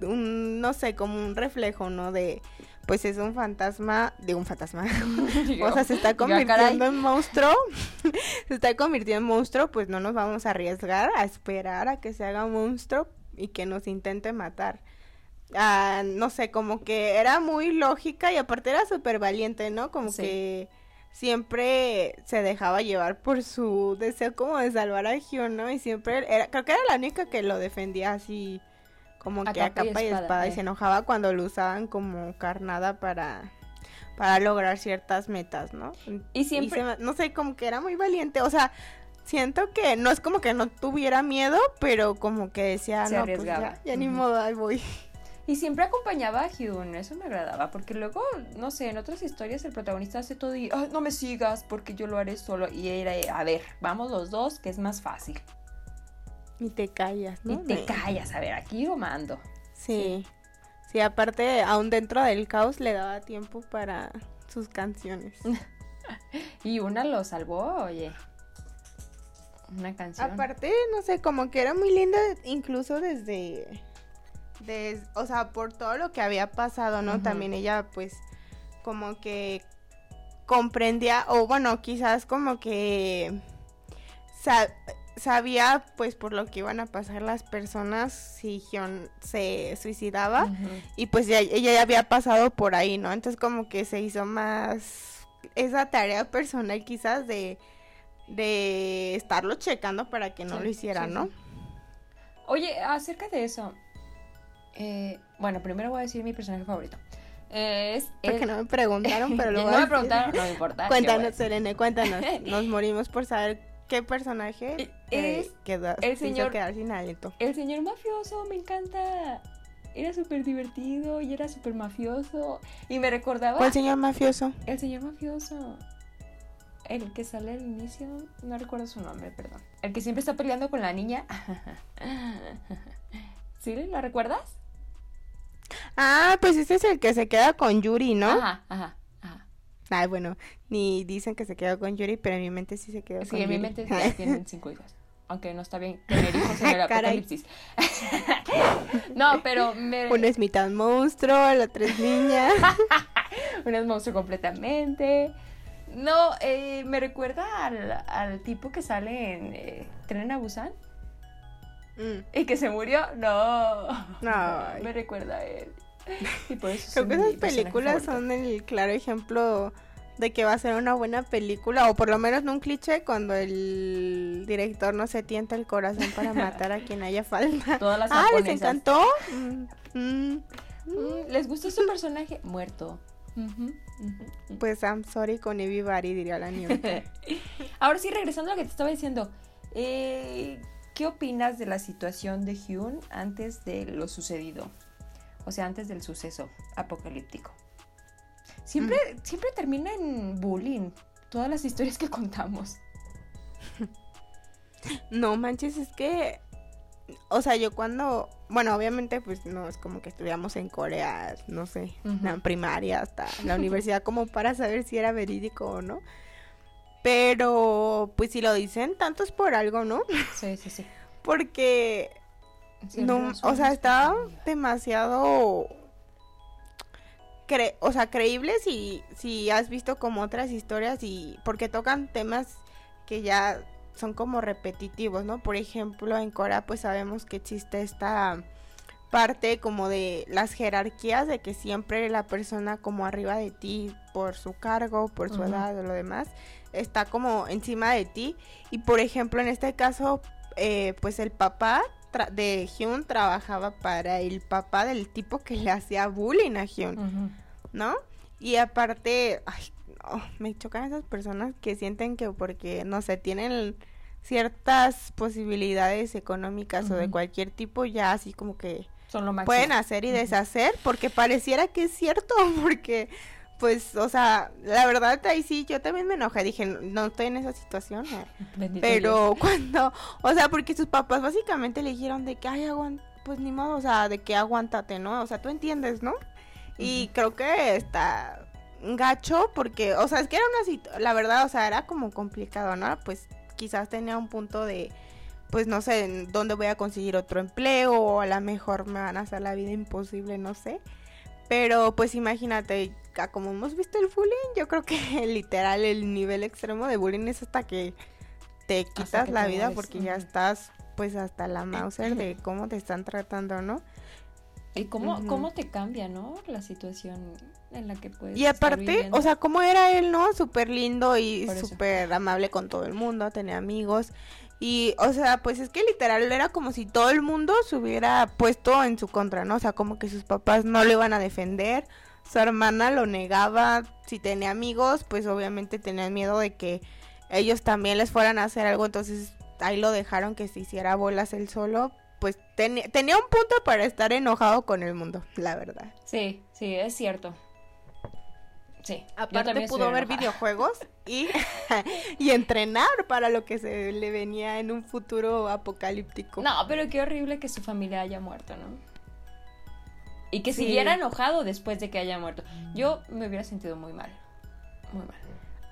un, no sé, como un reflejo, ¿no? De, pues es un fantasma, de un fantasma. (laughs) (laughs) O sea, se está convirtiendo en monstruo. (laughs) se está convirtiendo en monstruo, pues no nos vamos a arriesgar a esperar a que se haga monstruo y que nos intente matar. Ah, no sé, como que era muy lógica y aparte era súper valiente, ¿no? Como Sí. que siempre se dejaba llevar por su deseo como de salvar a Hyun, ¿no? Y siempre era, creo que era la única que lo defendía así como A que a capa y espada, y eh. se enojaba cuando lo usaban como carnada para para lograr ciertas metas, ¿no? Y siempre- se no sé, como que era muy valiente, o sea, siento que no es como que no tuviera miedo, pero como que decía, Se no, pues arriesgaba. ya, ya ni modo, ahí voy. (laughs) Y siempre acompañaba a Hyun, eso me agradaba, porque luego, no sé, en otras historias el protagonista hace todo y, "Ay, no me sigas porque yo lo haré solo. Y era, a ver, vamos los dos, que es más fácil. Y te callas, ¿no? Y te callas, a ver, aquí yo mando. Sí. Sí, aparte, aún dentro del caos le daba tiempo para sus canciones. (laughs) Y una lo salvó, oye. Una canción. Aparte, no sé, como que era muy linda incluso desde, des- o sea, por todo lo que había pasado, ¿no? También ella, pues, como que comprendía, o bueno, quizás como que sa- sabía, pues, por lo que iban a pasar las personas si Hyun se suicidaba. Y pues ya, ella ya había pasado por ahí, ¿no? Entonces como que se hizo más esa tarea personal quizás de, de estarlo checando para que no Sí, lo hiciera, sí, ¿no? sí. Oye, acerca de eso. eh, bueno, primero voy a decir mi personaje favorito. Eh, es Porque el- no me preguntaron, pero (laughs) lo no a me preguntaron, no me importa. Cuéntanos. Serene, cuéntanos. (laughs) Nos morimos por saber qué personaje Eh, eh, es quedó, el señor- quedar sin aliento. El señor mafioso, me encanta. Era súper divertido y era súper mafioso. Y me recordaba. ¿Cuál señor mafioso? El señor mafioso. El que sale al inicio. No recuerdo su nombre, perdón. El que siempre está peleando con la niña. (laughs) ¿Sí? ¿La recuerdas? Ah, pues este es el que se queda con Yuri, ¿no? Ajá, ajá. Ay, bueno, ni dicen que se quedó con Yuri, pero en mi mente sí se quedó Sí, con en mi Yuri. mente ya tienen cinco hijos. Aunque no está bien tener hijos en el apocalipsis. (laughs) no, pero me... Uno es mitad monstruo, el otro es niña. (laughs) Uno es monstruo completamente. No, eh, me recuerda al, al tipo que sale en eh, Tren a Busan Mm. y que se murió. No, Ay. (laughs) me recuerda a él. Y por eso Creo que esas películas son el claro ejemplo de que va a ser una buena película, o por lo menos no un cliché cuando el director no se tienta el corazón para (laughs) matar a quien haya falta. Todas las Ah, ¿les encantó? (laughs) Mm, mm. Mm, ¿Les gustó su personaje? Muerto. Pues I'm sorry con everybody, diría la niña. (laughs) Ahora sí, regresando a lo que te estaba diciendo. eh, ¿Qué opinas de la situación de Hyun antes de lo sucedido? O sea, antes del suceso apocalíptico. Siempre, siempre termina en bullying. Todas las historias que contamos. No manches, es que. O sea, yo cuando. Bueno, obviamente, pues no es como que estuviéramos en Corea, no sé, la primaria hasta la (laughs) universidad, como para saber si era verídico o no. Pero, pues si lo dicen, tanto es por algo, ¿no? Sí, sí, sí. (laughs) Porque. No, o sea, está demasiado. o sea, creíble si, si has visto como otras historias y. Porque tocan temas que ya son como repetitivos, ¿no? Por ejemplo, en Cora pues sabemos que existe esta parte como de las jerarquías de que siempre la persona como arriba de ti por su cargo, por su edad o lo demás, está como encima de ti. Y por ejemplo, en este caso, eh, pues el papá de Hyun trabajaba para el papá del tipo que le hacía bullying a Hyun, ¿no? Y aparte, ay, me chocan esas personas que sienten que porque, no sé, tienen ciertas posibilidades económicas o de cualquier tipo, ya así como que pueden hacer y deshacer, porque pareciera que es cierto, (laughs) porque pues, o sea, la verdad ahí sí, yo también me enojé, dije, no estoy en esa situación, eh". pero cuando, o sea, porque sus papás básicamente le dijeron de que, ay, aguanta, pues ni modo, o sea, de que aguántate, ¿no? O sea, tú entiendes, ¿no? Y creo que está gacho porque, o sea, es que era una la verdad, o sea, era como complicado, ¿no? Pues quizás tenía un punto de, pues no sé, dónde voy a conseguir otro empleo o a lo mejor me van a hacer la vida imposible, no sé. Pero pues imagínate, como hemos visto el bullying, yo creo que (laughs) literal el nivel extremo de bullying es hasta que te quitas la vida porque ya estás pues hasta la (clears throat) Mauser de cómo te están tratando, ¿no? Y cómo, cómo te cambia, ¿no? La situación en la que puedes. Y aparte, o sea, cómo era él, ¿no? Súper lindo y súper amable con todo el mundo, tenía amigos. Y, o sea, pues es que literal era como si todo el mundo se hubiera puesto en su contra, ¿no? O sea, como que sus papás no le iban a defender, su hermana lo negaba, si tenía amigos, pues obviamente tenían miedo de que ellos también les fueran a hacer algo, entonces ahí lo dejaron que se hiciera bolas él solo, pues tenía un punto para estar enojado con el mundo, la verdad. Sí, sí, es cierto. Sí. Aparte pudo ver videojuegos y, (laughs) y entrenar para lo que se le venía en un futuro apocalíptico. No, pero qué horrible que su familia haya muerto, ¿no? Y que siguiera enojado después de que haya muerto. Yo me hubiera sentido muy mal. Muy mal.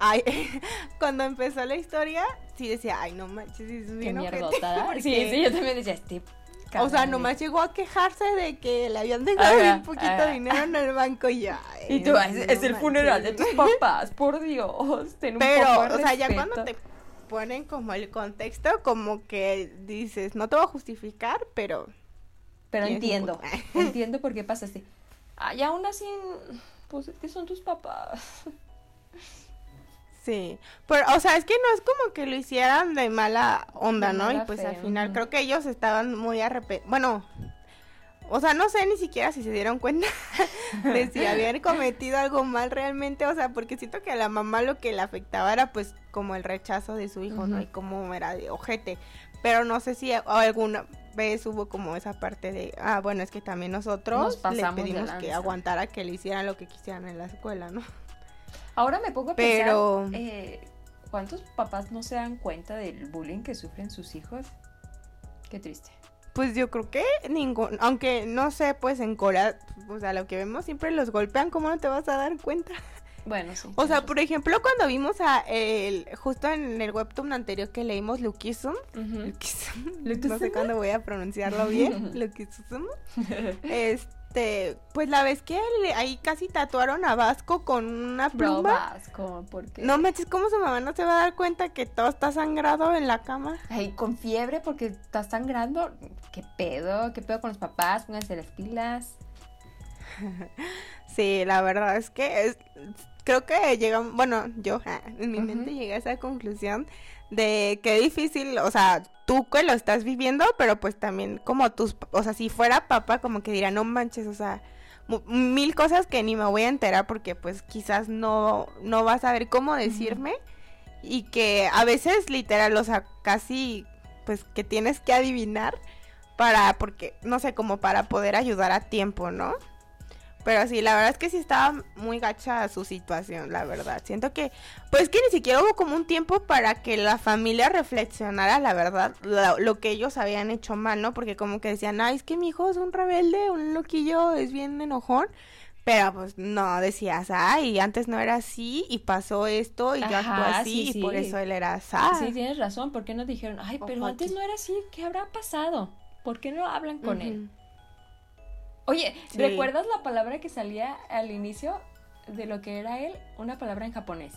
Ay, (laughs) cuando empezó la historia, sí decía, ay, no manches, es bien (laughs) Sí, sí, yo también decía, este o sea, nomás llegó a quejarse de que le habían dejado un poquito de dinero en el banco y ya. Y tú, es, el funeral de tus papás, por Dios. Pero, o sea, ya cuando te ponen como el contexto, como que dices, no te voy a justificar, pero... Pero entiendo, (laughs) entiendo por qué pasa así. y aún así, pues que son tus papás. Sí, pero, o sea, es que no es como que lo hicieran de mala onda, ¿no? Y pues al final creo que ellos estaban muy arrepentidos. Bueno, o sea, no sé ni siquiera si se dieron cuenta (laughs) de si habían (laughs) cometido algo mal realmente, o sea, porque siento que a la mamá lo que le afectaba era pues como el rechazo de su hijo, ¿no? Y como era de ojete. Pero no sé si alguna vez hubo como esa parte de, ah, bueno, es que también nosotros le pedimos que aguantara que le hicieran lo que quisieran en la escuela, ¿no? Ahora me pongo a Pero... pensar, eh, ¿cuántos papás no se dan cuenta del bullying que sufren sus hijos? Qué triste. Pues yo creo que ningún, aunque no sé, pues en Corea, o sea, lo que vemos siempre los golpean, ¿cómo no te vas a dar cuenta? Bueno, sí. O sea, por ejemplo, cuando vimos a el, justo en el webtoon anterior que leímos Lukisum, no sé cuándo voy a pronunciarlo bien, (laughs) Lukisum, (laughs) este pues la vez que ahí casi tatuaron a Vasco con una pluma. Vasco, ¿por qué? No manches, ¿cómo su mamá no se va a dar cuenta que todo está sangrado en la cama? Ay, con fiebre porque está sangrando. ¿Qué pedo? ¿Qué pedo con los papás? Pónganse las pilas. (laughs) sí, la verdad es que es, creo que llegamos, bueno, yo en mi mente llegué a esa conclusión de qué difícil, o sea, tú que lo estás viviendo, pero pues también como tus, o sea, si fuera papá, como que diría, no manches, o sea, mil cosas que ni me voy a enterar porque pues quizás no, no vas a ver cómo decirme y que a veces literal, o sea, casi pues que tienes que adivinar, para, porque, no sé, como para poder ayudar a tiempo, ¿no? Pero sí, la verdad es que sí estaba muy gacha su situación, la verdad. Siento que, pues que ni siquiera hubo como un tiempo para que la familia reflexionara, la verdad, lo, lo que ellos habían hecho mal, ¿no? Porque como que decían, ay, es que mi hijo es un rebelde, un loquillo, es bien enojón. Pero pues no, decías, ay, antes no era así y pasó esto y yo Ajá, actué así sí, y por eso él era así. Sí, tienes razón. ¿Por qué no dijeron, ay, pero Ojo antes aquí. no era así? ¿Qué habrá pasado? ¿Por qué no hablan con él? Oye, Sí. ¿recuerdas la palabra que salía al inicio de lo que era él? Una palabra en japonés.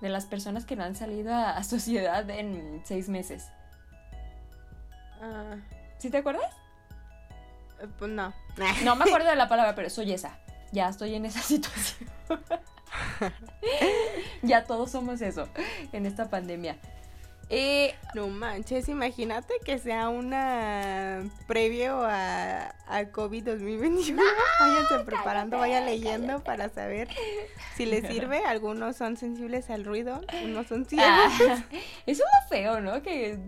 De las personas que no han salido a, a sociedad en seis meses. Ah, ¿Sí te acuerdas? eh, pues no. (laughs) No me acuerdo de la palabra, pero soy esa. Ya estoy en esa (laughs) situación. (laughs) ya todos somos eso en esta pandemia. Eh, No manches, imagínate que sea una previo a, a COVID 2021. Váyanse preparando, vayan leyendo para saber si les sirve. (laughs) Algunos son sensibles al ruido, unos son ciegos. ah, (laughs) eso es lo feo, ¿no? Que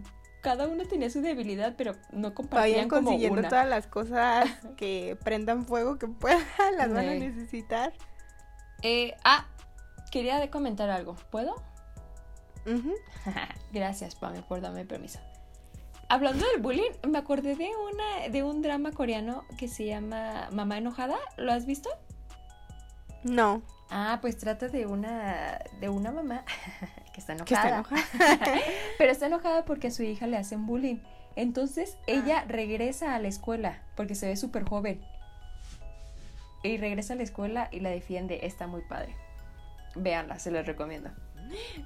cada uno tenía su debilidad, pero no compartían Vayan como consiguiendo una. todas las cosas (laughs) que prendan fuego que puedan, las van a necesitar. Eh, ah, quería comentar algo. ¿Puedo? (laughs) Gracias, Pame, por darme permiso. Hablando del bullying, me acordé de una de un drama coreano que se llama Mamá enojada. ¿Lo has visto? No, Ah, pues trata de una de una mamá (laughs) que está que está enojada. enojada. (laughs) Pero está enojada porque a su hija le hacen bullying. Entonces Ah. ella regresa a la escuela porque se ve súper joven. Y regresa a la escuela y la defiende. Está muy padre. Véanla, se les recomiendo.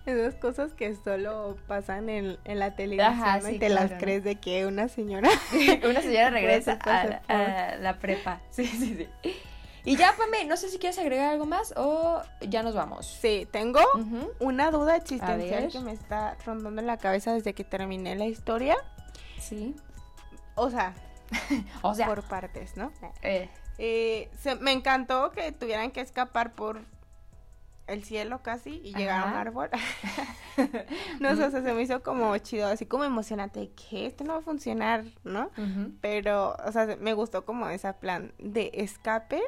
Esas cosas que solo pasan en, en la televisión Ajá, ¿no? sí, y te claro, las crees de que una señora (laughs) Una señora (laughs) regresa a, pasar por- a la prepa. (laughs) Sí, sí, sí. Y ya, Pame, no sé si quieres agregar algo más o ya nos vamos. Sí, tengo una duda existencial que me está rondando en la cabeza desde que terminé la historia. Sí. O sea, O sea, por partes, ¿no? eh, Eh, se- me encantó que tuvieran que escapar por el cielo casi y llegar a un árbol. (laughs) no sé, o sea, se me hizo como chido, así como emocionante, que esto no va a funcionar, ¿no? Pero, o sea, me gustó como ese plan de escape.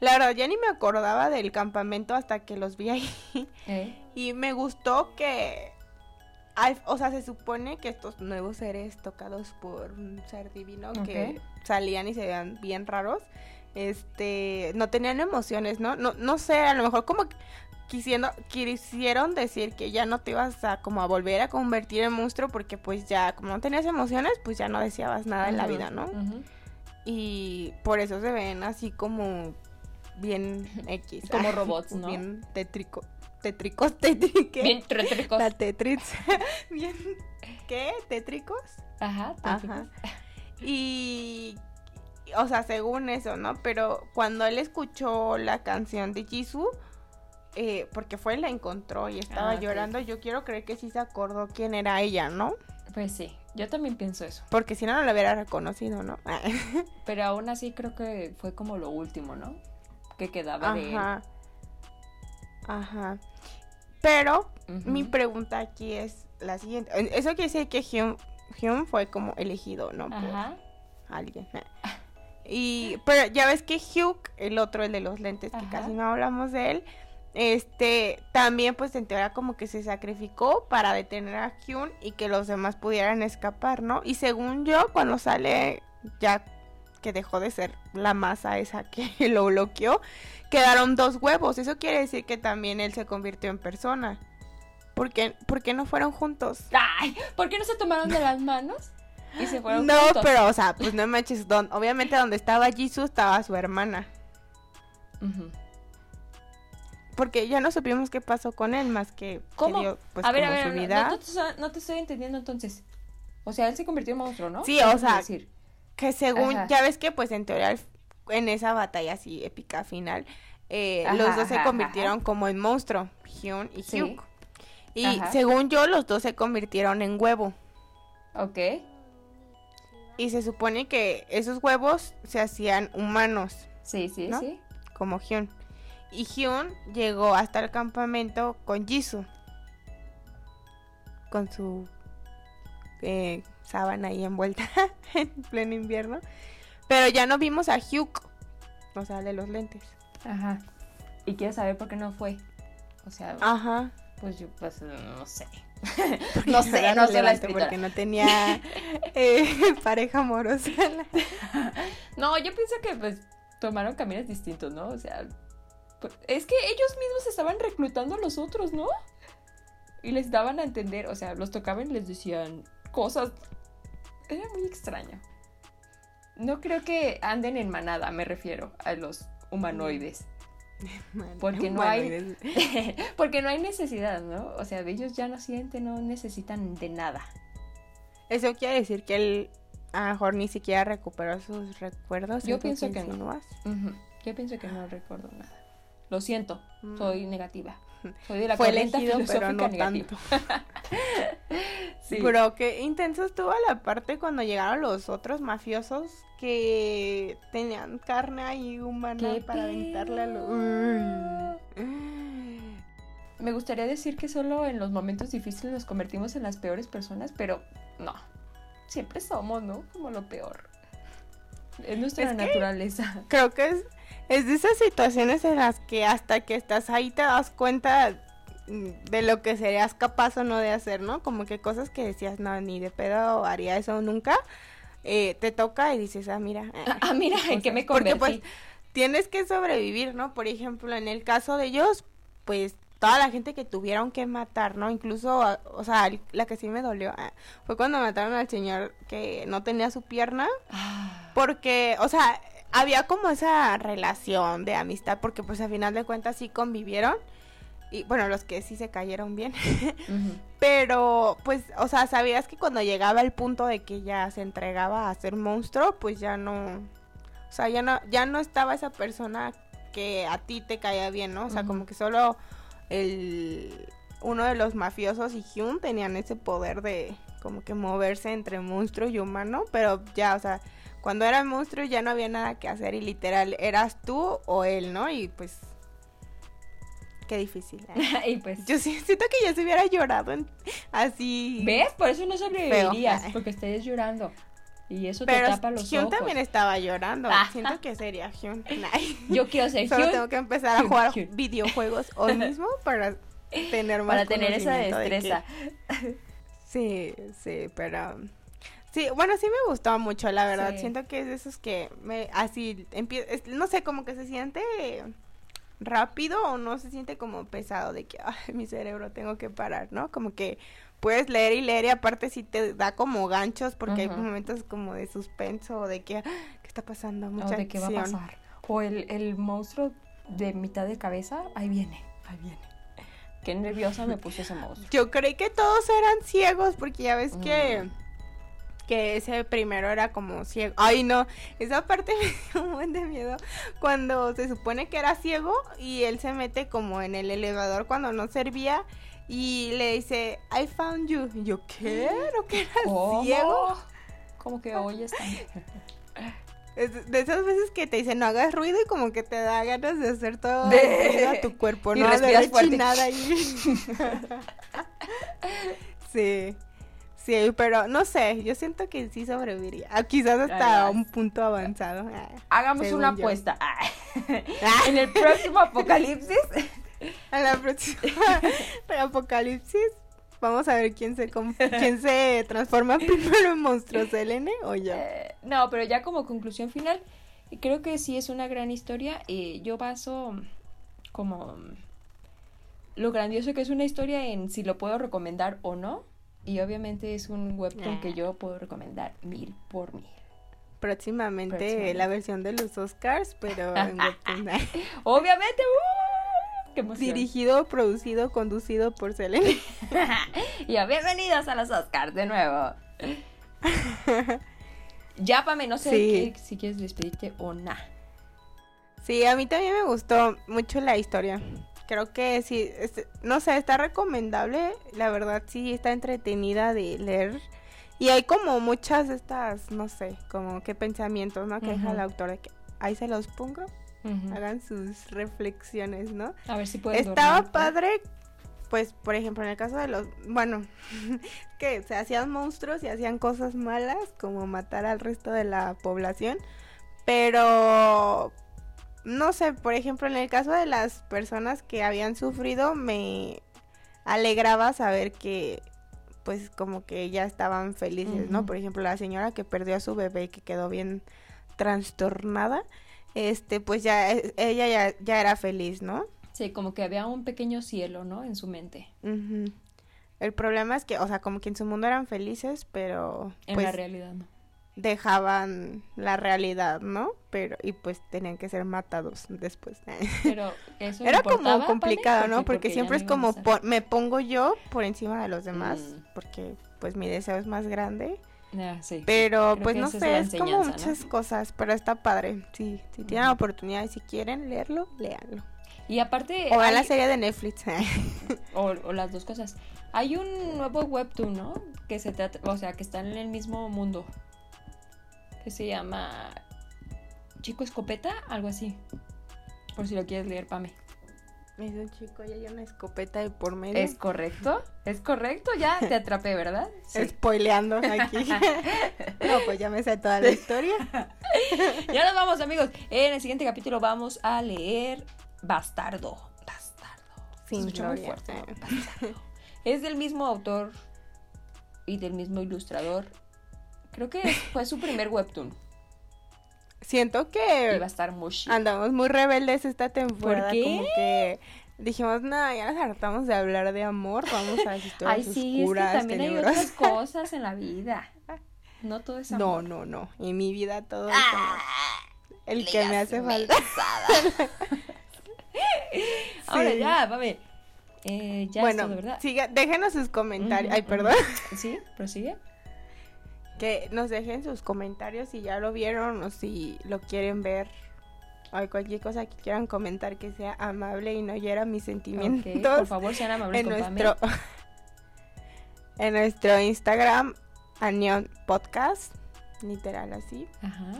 La verdad, ya ni me acordaba del campamento hasta que los vi ahí. (laughs) Eh, Y me gustó que, o sea, se supone que estos nuevos seres tocados por un ser divino que salían y se veían bien raros, este, no tenían emociones, ¿no? No, no sé, a lo mejor como quisiendo, quisieron decir que ya no te ibas a como a volver a convertir en monstruo porque pues ya como no tenías emociones, pues ya no deseabas nada en la vida, ¿no? Y por eso se ven así como bien (laughs) X. Como (laughs) robots, ¿no? Bien tétrico. Tétricos, (laughs) tétricos. Bien tétricos. La Tetris. bien. ¿Qué? ¿Tétricos? Ajá, tétricos. Ajá. Y. O sea, según eso, ¿no? Pero cuando él escuchó la canción de Jisoo, eh, porque fue, la encontró y estaba Ah, llorando, yo quiero creer que sí se acordó quién era ella, ¿no? Pues sí, yo también pienso eso. Porque si no, no lo hubiera reconocido, ¿no? (laughs) Pero aún así creo que fue como lo último, ¿no? Que quedaba de él. Ajá. Ajá. Pero mi pregunta aquí es la siguiente. Eso quiere decir que Hyun, Hyun fue como elegido, ¿no? Por Ajá. alguien. (laughs) Y, pero ya ves que Hugh, el otro, el de los lentes, que casi no hablamos de él, este, también pues en teoría como que se sacrificó para detener a Hyun y que los demás pudieran escapar, ¿no? Y según yo, cuando sale ya que dejó de ser la masa esa (laughs) que lo bloqueó, quedaron dos huevos. Eso quiere decir que también él se convirtió en persona. ¿Por qué, por qué no fueron juntos? Ay, ¿por qué no se tomaron de las manos? Y se fueron No, juntos? pero, o sea, pues no manches, don, obviamente donde estaba Jisoo estaba su hermana. Porque ya no supimos qué pasó con él, más que, que ¿Cómo? dio, pues, a ver, a ver, su no- vida. No, te, no te estoy entendiendo entonces. O sea, él se convirtió en monstruo, ¿no? Sí, ¿Qué o sea, decir? Que según, Ajá. ya ves que pues en teoría en esa batalla así épica final, eh, Ajá, los dos se ajá, convirtieron como en monstruo, Hyun y Sí. Hyuk. Y según yo, los dos se convirtieron en huevo. Ok. Y se supone que esos huevos se hacían humanos, Sí, sí, ¿No? sí. como Hyun. Y Hyun llegó hasta el campamento con Jisoo. Con su... eh, sábana ahí envuelta (laughs) en pleno invierno. Pero ya no vimos a Hugh, o sea, de los lentes. Ajá. Y quiero saber por qué no fue. O sea, Ajá. pues yo, pues no sé. No sé, no sé la escritora. Porque no tenía eh, (laughs) pareja amorosa. (laughs) No, yo pienso que pues tomaron caminos distintos, ¿no? O sea, pues, es que ellos mismos estaban reclutando a los otros, ¿no? Y les daban a entender, o sea, los tocaban y les decían cosas. Era muy extraño. No creo que anden en manada, me refiero a los humanoides. (laughs) Porque no hay- (laughs) Porque no hay necesidad, ¿no? O sea, ellos ya no sienten, no necesitan de nada. Eso quiere decir que él a lo mejor ni siquiera recuperó sus recuerdos. Yo ¿es lo pienso que no. Yo pienso que no recuerdo nada. Lo siento, Mm. soy negativa. (laughs) Soy de la Fue elegido, pero no negativa. tanto. Sí. Pero qué intenso estuvo la parte cuando llegaron los otros mafiosos que tenían carne ahí humana ¿Qué para aventarle a pedo? los... Uy. Me gustaría decir que solo en los momentos difíciles nos convertimos en las peores personas, pero no. Siempre somos, ¿no? Como lo peor. Es nuestra Es que- naturaleza. Creo que es, es de esas situaciones en las que hasta que estás ahí te das cuenta de lo que serías capaz o no de hacer, ¿no? Como que cosas que decías, no, ni de pedo haría eso nunca. Eh, te toca y dices, ah, mira. eh, (laughs) Ah, mira, (laughs) ¿en qué me. Porque convertí? pues tienes que sobrevivir, ¿no? Por ejemplo, en el caso de ellos, pues toda la gente que tuvieron que matar, ¿no? Incluso, o sea, la que sí me dolió ah, fue cuando mataron al señor que no tenía su pierna, Ah, porque, o sea, había como esa relación de amistad, porque pues al final de cuentas sí convivieron, y bueno, los que sí se cayeron bien, (laughs) pero pues, o sea, sabías que cuando llegaba el punto de que ya se entregaba a ser monstruo, pues ya no, o sea, ya no, ya no estaba esa persona que a ti te caía bien, ¿no? O sea, como que solo el uno de los mafiosos y Hyun tenían ese poder de como que moverse entre monstruo y humano, pero ya, o sea, cuando era monstruo ya no había nada que hacer y literal eras tú o él, ¿no? Y pues qué difícil. ¿eh? (laughs) y pues, Yo sí, siento que ya se hubiera llorado en- así. ¿ves? Por eso no sobrevivirías, Feo. porque estés llorando. Y eso Pero te tapa los Hyun ojos. también estaba llorando. Ah. Siento que sería Hyun. (laughs) Ay, Yo quiero ser Solo Hyun tengo que empezar a jugar Hyun. videojuegos hoy (laughs) mismo para tener más para tener esa conocimiento de que- destreza. Sí, sí, pero sí, bueno, sí me gustó mucho, la verdad. Sí. Siento que es de esos que me así empie- no sé, como que se siente rápido o no se siente como pesado de que (laughs) ay, mi cerebro tengo que parar, ¿no? Como que puedes leer y leer y aparte sí te da como ganchos porque hay momentos como de suspenso o de que ah, qué está pasando, O mucha de qué va a pasar. O el, el monstruo de mitad de cabeza, ahí viene, ahí viene. Qué nerviosa me puso ese monstruo. Yo creí que todos eran ciegos porque ya ves que Mm. Que ese primero era como ciego. Ay, no, esa parte (laughs) me dio un buen de miedo cuando se supone que era ciego y él se mete como en el elevador cuando no servía y le dice, I found you. Y yo, ¿qué? ¿No que era ¿Cómo? ciego? Como que. Es de esas veces que te dicen no hagas ruido y como que te da ganas de hacer todo De- a tu cuerpo, Y ¿no? De respiras fuerte. rechinar ahí. (laughs) sí. Sí, pero no sé, yo siento que sí sobreviviría. Ah, quizás hasta Ay, un punto avanzado. Ah. Hagamos una yo. apuesta. (laughs) Ah. En el próximo apocalipsis. (laughs) A la próxima (laughs) apocalipsis, vamos a ver quién se quién se transforma primero en monstruo, Selene o yo. eh, no, pero ya como conclusión final, creo que sí es una gran historia. Y yo baso como lo grandioso que es una historia en si lo puedo recomendar o no. Y obviamente es un webtoon Ah. que yo puedo recomendar mil por mil. Próximamente, Próximamente. la versión de los Oscars, pero en (laughs) webtoon. (laughs) Obviamente, ¡uh! ¡Qué emoción! Dirigido, producido, conducido por Selene. (laughs) Y a bienvenidos a los Oscars de nuevo. Ya, Pame, no sé Sí. qué- si quieres despedirte o nada. Sí, a mí también me gustó mucho la historia. Creo que sí, es- no sé, está recomendable. La verdad, sí, está entretenida de leer. Y hay como muchas de estas, no sé, como qué pensamientos, ¿no? Que deja el autor de que ahí se los pongo, hagan sus reflexiones, ¿no? A ver si puedes Estaba dormir. padre pues, por ejemplo, en el caso de los, bueno, (laughs) que se hacían monstruos y hacían cosas malas, como matar al resto de la población, pero, no sé, por ejemplo, en el caso de las personas que habían sufrido, me alegraba saber que, pues, como que ya estaban felices, ¿no? Por ejemplo, la señora que perdió a su bebé y que quedó bien trastornada, este, pues ya, eh, ella ya, ya era feliz, ¿no? Sí, como que había un pequeño cielo, ¿no? En su mente. El problema es que, o sea, como que en su mundo eran felices, pero En pues la realidad, ¿no? Dejaban la realidad, ¿no? Pero, y pues tenían que ser matados después. (laughs) Pero eso Era como complicado, ¿Por ¿no? Porque, siempre es a como po- me pongo yo por encima de los demás, Mm. porque pues mi deseo es más grande. Ah, sí. Pero pues no sé, es como muchas cosas, pero está padre. Sí, si tienen la Ujú. oportunidad y si quieren leerlo, léanlo. Y aparte, O hay- la serie de Netflix. (laughs) o, o las dos cosas. Hay un nuevo webtoon, ¿no? Que se trata, o sea, que están en el mismo mundo. Que se llama Chico Escopeta, algo así. Por si lo quieres leer, Pame. Es un chico y hay una escopeta de por medio. ¿Es correcto? ¿Es correcto? Ya te atrapé, ¿verdad? Sí. (laughs) Spoileando aquí. (laughs) no, pues ya me sé toda la historia. (laughs) Ya nos vamos, amigos. En el siguiente capítulo vamos a leer Bastardo. Bastardo. Se Sin escucha muy fuerte, ¿no? Bastardo. Es del mismo autor y del mismo ilustrador. Creo que fue su primer webtoon. Siento Y va a que estar Mushi. andamos muy rebeldes esta temporada. qué? Como que dijimos, no, ya nos hartamos de hablar de amor. Vamos a las historias Ay, sí, es que oscuras, también hay otras (laughs) cosas en la vida. No todo es No, amor. no, no. En mi vida todo es Ah, amor. El que me hace falta. (laughs) Ahora ya, mami. Eh, ya bueno, es todo, ¿verdad? siga- déjenos sus comentarios. Ay, perdón. Sí, prosigue. Que nos dejen sus comentarios si ya lo vieron o si lo quieren ver. O cualquier cosa que quieran comentar que sea amable y no hiera mis sentimientos. por favor, sean amables en con nuestro (laughs) en nuestro Instagram Anion Podcast literal así Ajá.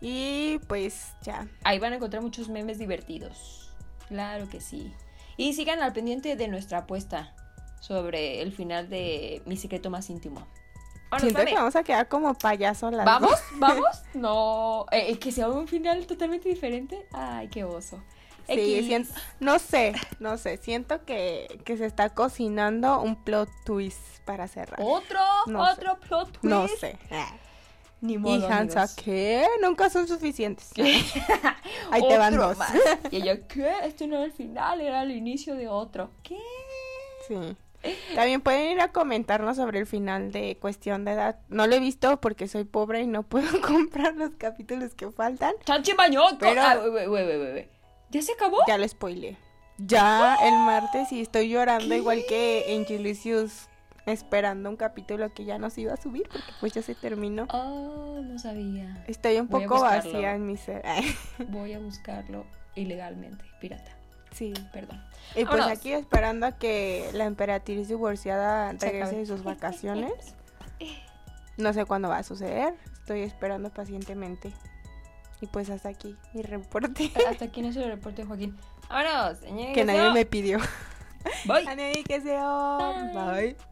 y pues ya Ahí van a encontrar muchos memes divertidos. Claro que sí. Y sigan al pendiente de nuestra apuesta sobre el final de Mi secreto más íntimo. Siento que vamos a quedar como payasos las ¿Vamos? dos. ¿Vamos? (laughs) No. Eh, que sea un final totalmente diferente. Ay, qué oso. Sí, siento- no sé no sé siento que, que se está cocinando un plot twist para cerrar Otro, No sé. otro plot twist. no sé Ni modo, y Hansa amigos. qué nunca son suficientes (laughs) ahí te (laughs) van dos más. Y ella, ¿qué? Esto no era el final, era el inicio de otro. ¿Qué? Sí. También pueden ir a comentarnos sobre el final de Cuestión de Edad. No lo he visto porque soy pobre y no (laughs) puedo comprar los capítulos que faltan. Chanchi. Pero- Ah. ¿Ya se acabó? Ya lo spoileé. Ya el martes y estoy llorando igual que en Julicius esperando un capítulo que ya no se iba a subir porque pues ya se terminó. Oh, no sabía. Estoy un Voy poco vacía en mi ser. (laughs) Voy a buscarlo ilegalmente, pirata. Sí. Perdón. Y pues aquí esperando a que la emperatriz divorciada Se regrese de sus (laughs) vacaciones. (laughs) No sé cuándo va a suceder. Estoy esperando pacientemente. Y pues hasta aquí mi reporte (laughs) Hasta aquí el reporte Joaquín. Vámonos, que nadie me pidió. Bye. Ane, que sea. Bye. Bye.